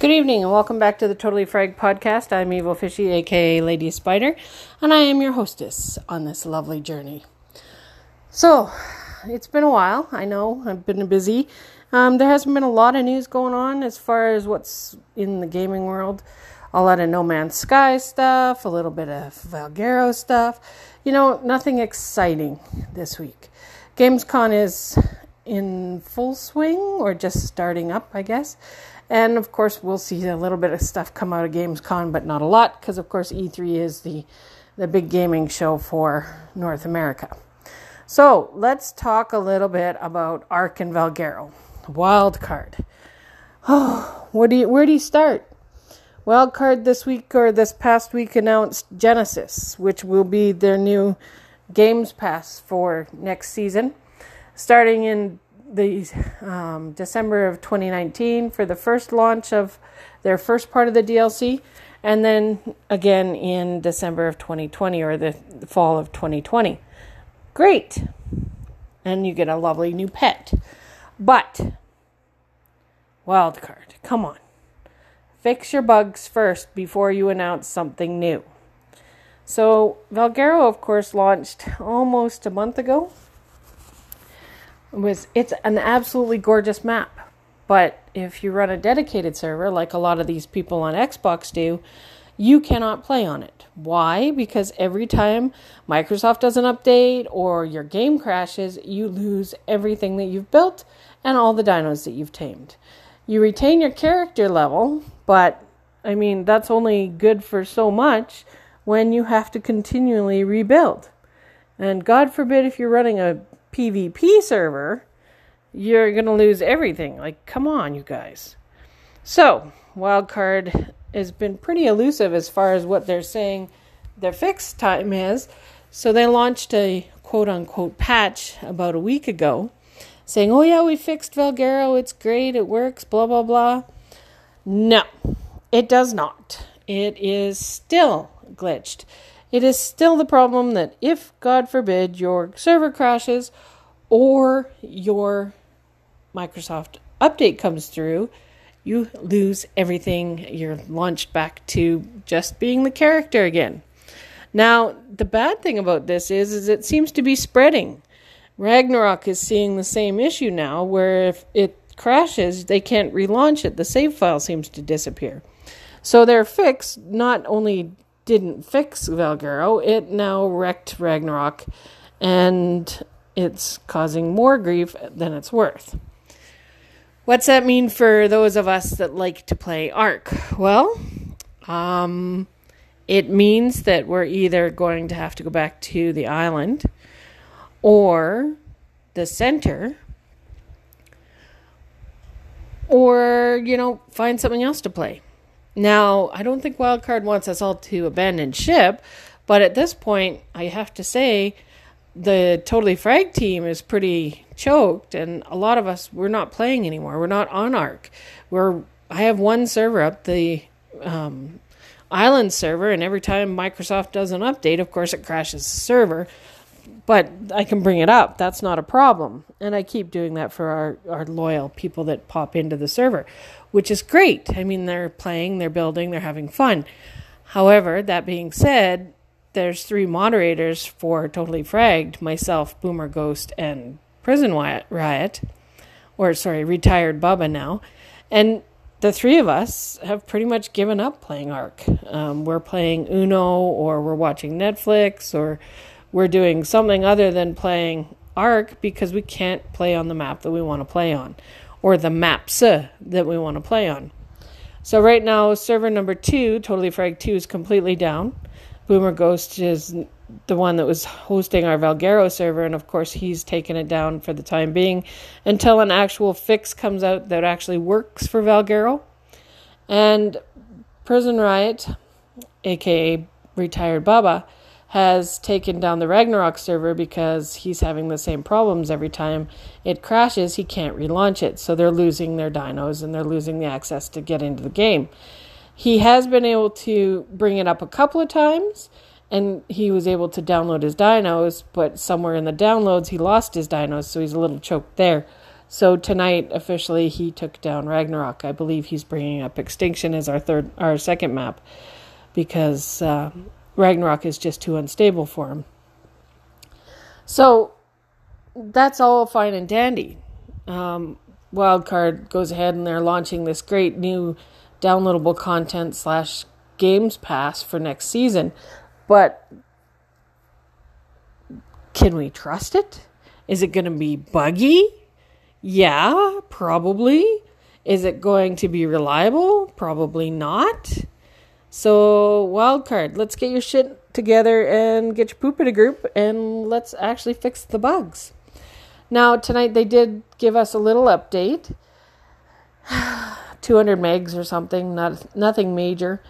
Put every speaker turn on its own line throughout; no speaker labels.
Good evening and welcome back to the Totally Frag podcast. I'm Evil Fishy, aka Lady Spider, and I am your hostess on this lovely journey. So, it's been a while. I know I've been busy. Um, there hasn't been a lot of news going on as far as what's in the gaming world. A lot of No Man's Sky stuff, a little bit of Valguero stuff. You know, nothing exciting this week. Gamescom is in full swing or just starting up, I guess. And of course, we'll see a little bit of stuff come out of Gamescom, but not a lot, because of course E3 is the the big gaming show for North America. So let's talk a little bit about Ark and Valguero. Wildcard. Oh, what do you, where do you start? Wildcard this week or this past week announced Genesis, which will be their new Games Pass for next season, starting in the um, December of 2019 for the first launch of their first part of the DLC, and then again in December of 2020 or the fall of 2020. Great, and you get a lovely new pet. But Wildcard, come on, fix your bugs first before you announce something new. So Valguero, of course, launched almost a month ago was it's an absolutely gorgeous map. But if you run a dedicated server, like a lot of these people on Xbox do, you cannot play on it. Why? Because every time Microsoft does an update or your game crashes, you lose everything that you've built and all the dinos that you've tamed. You retain your character level, but I mean, that's only good for so much when you have to continually rebuild. And God forbid if you're running a PvP server, you're going to lose everything. Like, come on, you guys. So, Wildcard has been pretty elusive as far as what they're saying their fix time is. So, they launched a quote unquote patch about a week ago saying, oh, yeah, we fixed Valguero. It's great. It works. Blah, blah, blah. No, it does not. It is still glitched. It is still the problem that if, God forbid, your server crashes or your Microsoft update comes through, you lose everything. You're launched back to just being the character again. Now, the bad thing about this is, is it seems to be spreading. Ragnarok is seeing the same issue now, where if it crashes, they can't relaunch it. The save file seems to disappear. So their fix not only didn't fix Valguero, it now wrecked Ragnarok, and it's causing more grief than it's worth. What's that mean for those of us that like to play Ark? Well, um, it means that we're either going to have to go back to the island or the center or, you know, find something else to play. Now, I don't think Wildcard wants us all to abandon ship, but at this point, I have to say the Totally Frag team is pretty choked, and a lot of us we're not playing anymore. We're not on Ark. We're I have one server up, the um, island server, and every time Microsoft does an update, of course, it crashes the server. But I can bring it up. That's not a problem. And I keep doing that for our, our loyal people that pop into the server which is great. I mean, they're playing, they're building, they're having fun. However, that being said, there's three moderators for Totally Fragged myself, Boomer Ghost, and Prison Riot, or sorry, retired Bubba now. And the three of us have pretty much given up playing Ark. Um, we're playing Uno, or we're watching Netflix, or we're doing something other than playing Ark because we can't play on the map that we want to play on or the maps uh, that we want to play on. So right now, server number two, Totally Frag 2, is completely down. Boomer Ghost is the one that was hosting our Valguero server, and of course, he's taken it down for the time being until an actual fix comes out that actually works for Valguero. And Prison Riot, aka Retired Baba, has taken down the Ragnarok server because he's having the same problems every time it crashes. He can't relaunch it, so they're losing their dinos and they're losing the access to get into the game. He has been able to bring it up a couple of times and he was able to download his dinos, but somewhere in the downloads he lost his dinos, so he's a little choked there. So tonight, officially, he took down Ragnarok. I believe he's bringing up Extinction as our third, our second map, because uh, Ragnarok is just too unstable for him. So that's all fine and dandy. Um, Wildcard goes ahead and they're launching this great new downloadable content slash games pass for next season, but can we trust it? Is it going to be buggy? Yeah, probably. Is it going to be reliable? Probably not. So, Wildcard, let's get your shit together and get your poop in a group and let's actually fix the bugs. Now, tonight they did give us a little update 200 megs or something, not nothing major.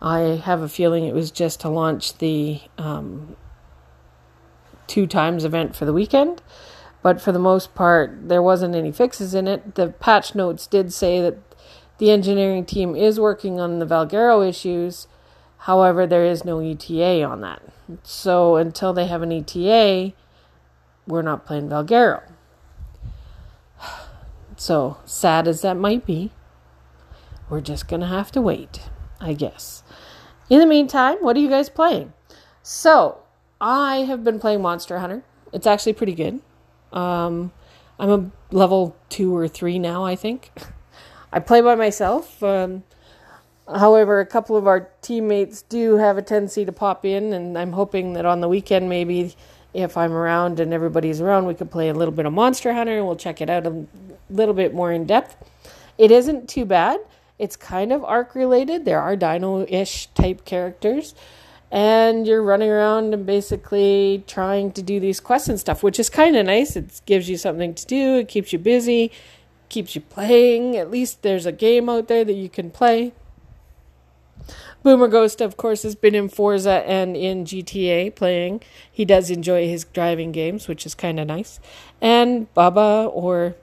I have a feeling it was just to launch the um, two times event for the weekend. But for the most part, there wasn't any fixes in it. The patch notes did say that the engineering team is working on the Valguero issues. However, there is no ETA on that. So until they have an ETA, we're not playing Valguero. So sad as that might be, we're just going to have to wait, I guess. In the meantime, what are you guys playing? So, I have been playing Monster Hunter. It's actually pretty good. Um, I'm a level two or three now, I think. I play by myself. Um, however, a couple of our teammates do have a tendency to pop in, and I'm hoping that on the weekend, maybe if I'm around and everybody's around, we could play a little bit of Monster Hunter and we'll check it out a little bit more in depth. It isn't too bad. It's kind of Ark related. There are dino ish type characters. And you're running around and basically trying to do these quests and stuff, which is kind of nice. It gives you something to do, it keeps you busy, keeps you playing. At least there's a game out there that you can play. Boomer Ghost, of course, has been in Forza and in GTA playing. He does enjoy his driving games, which is kind of nice. And Baba, or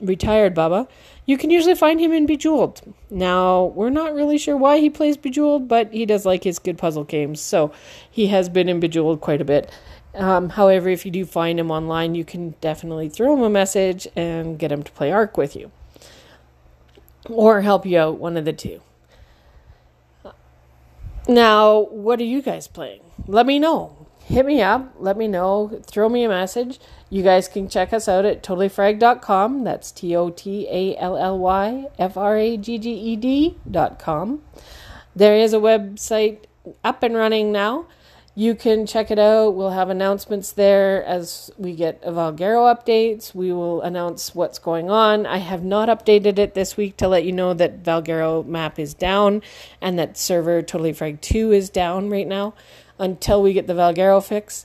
retired Baba, you can usually find him in Bejeweled. Now, we're not really sure why he plays Bejeweled, but he does like his good puzzle games, so he has been in Bejeweled quite a bit. Um, however, if you do find him online, you can definitely throw him a message and get him to play Ark with you. Or help you out, one of the two. Now, what are you guys playing? Let me know hit me up. Let me know. Throw me a message. You guys can check us out at totallyfragged.com. That's T O T A L L Y F R A G G E D.com. There is a website up and running now. You can check it out. We'll have announcements there as we get Valguero updates. We will announce what's going on. I have not updated it this week to let you know that Valguero map is down and that server Totally Frag 2 is down right now until we get the Valguero fix.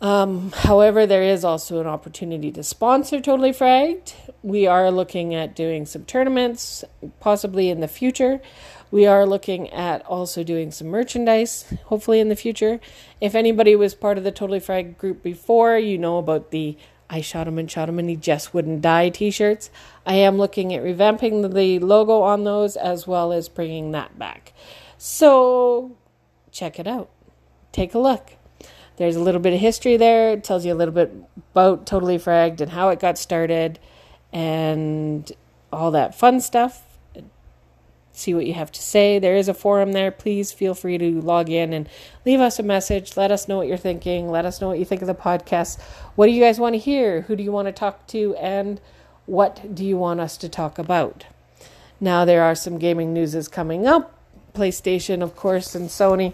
Um, however, there is also an opportunity to sponsor Totally Fragged. We are looking at doing some tournaments, possibly in the future. We are looking at also doing some merchandise, hopefully in the future. If anybody was part of the Totally Fragged group before, you know about the I shot him and shot him and he just wouldn't die t shirts. I am looking at revamping the logo on those as well as bringing that back. So check it out. Take a look. There's a little bit of history there. It tells you a little bit about Totally Fragged and how it got started and all that fun stuff. See what you have to say. There is a forum there. Please feel free to log in and leave us a message. Let us know what you're thinking. Let us know what you think of the podcast. What do you guys want to hear? Who do you want to talk to? And what do you want us to talk about? Now, there are some gaming newses coming up. PlayStation, of course, and Sony,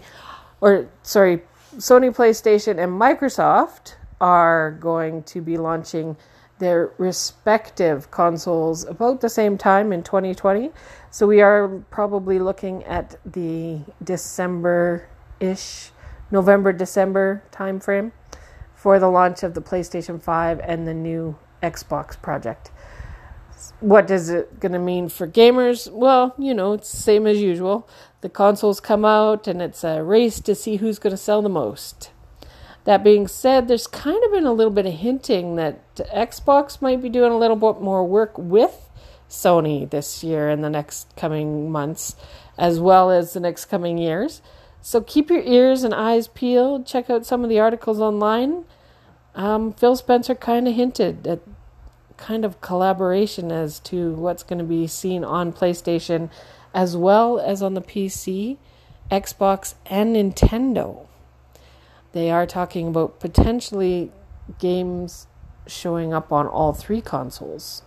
or sorry, Sony PlayStation and Microsoft are going to be launching their respective consoles about the same time in 2020. So we are probably looking at the December ish, November December timeframe for the launch of the PlayStation 5 and the new Xbox project what is it going to mean for gamers? Well, you know, it's same as usual. The consoles come out and it's a race to see who's going to sell the most. That being said, there's kind of been a little bit of hinting that Xbox might be doing a little bit more work with Sony this year and the next coming months, as well as the next coming years. So keep your ears and eyes peeled. Check out some of the articles online. Um, Phil Spencer kind of hinted at kind of collaboration as to what's going to be seen on PlayStation as well as on the PC, Xbox, and Nintendo. They are talking about potentially games showing up on all three consoles.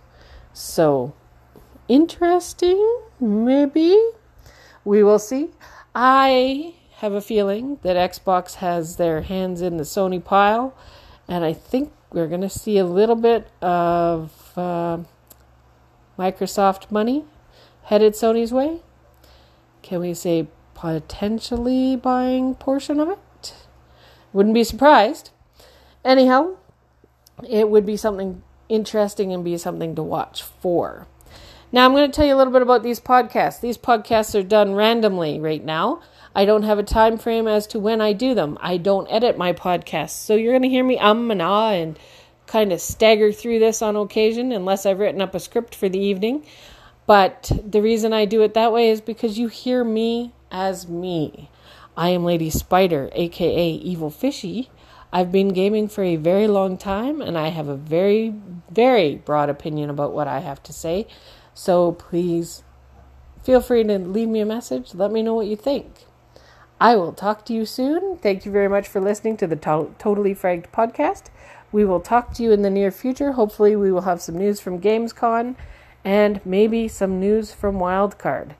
So, interesting, maybe. We will see. I have a feeling that Xbox has their hands in the Sony pile, and I think we're going to see a little bit of uh, Microsoft money headed Sony's way. Can we say potentially buying portion of it? Wouldn't be surprised. Anyhow, it would be something interesting and be something to watch for. Now, I'm going to tell you a little bit about these podcasts. These podcasts are done randomly right now. I don't have a time frame as to when I do them. I don't edit my podcasts. So you're going to hear me um and ah and kind of stagger through this on occasion unless I've written up a script for the evening. But the reason I do it that way is because you hear me as me. I am Lady Spider, aka Evil Fishy. I've been gaming for a very long time and I have a very, very broad opinion about what I have to say. So please feel free to leave me a message. Let me know what you think. I will talk to you soon. Thank you very much for listening to the to- Totally Fragged podcast. We will talk to you in the near future. Hopefully, we will have some news from Gamescom and maybe some news from Wildcard.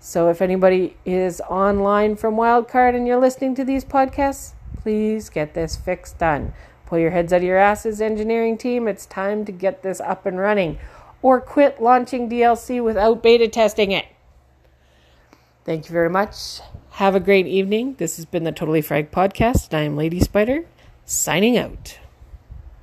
So, if anybody is online from Wildcard and you're listening to these podcasts, please get this fixed done. Pull your heads out of your asses, engineering team. It's time to get this up and running. Or quit launching DLC without beta testing it. Thank you very much. Have a great evening. This has been the Totally Frag Podcast, and I am Lady Spider, signing out.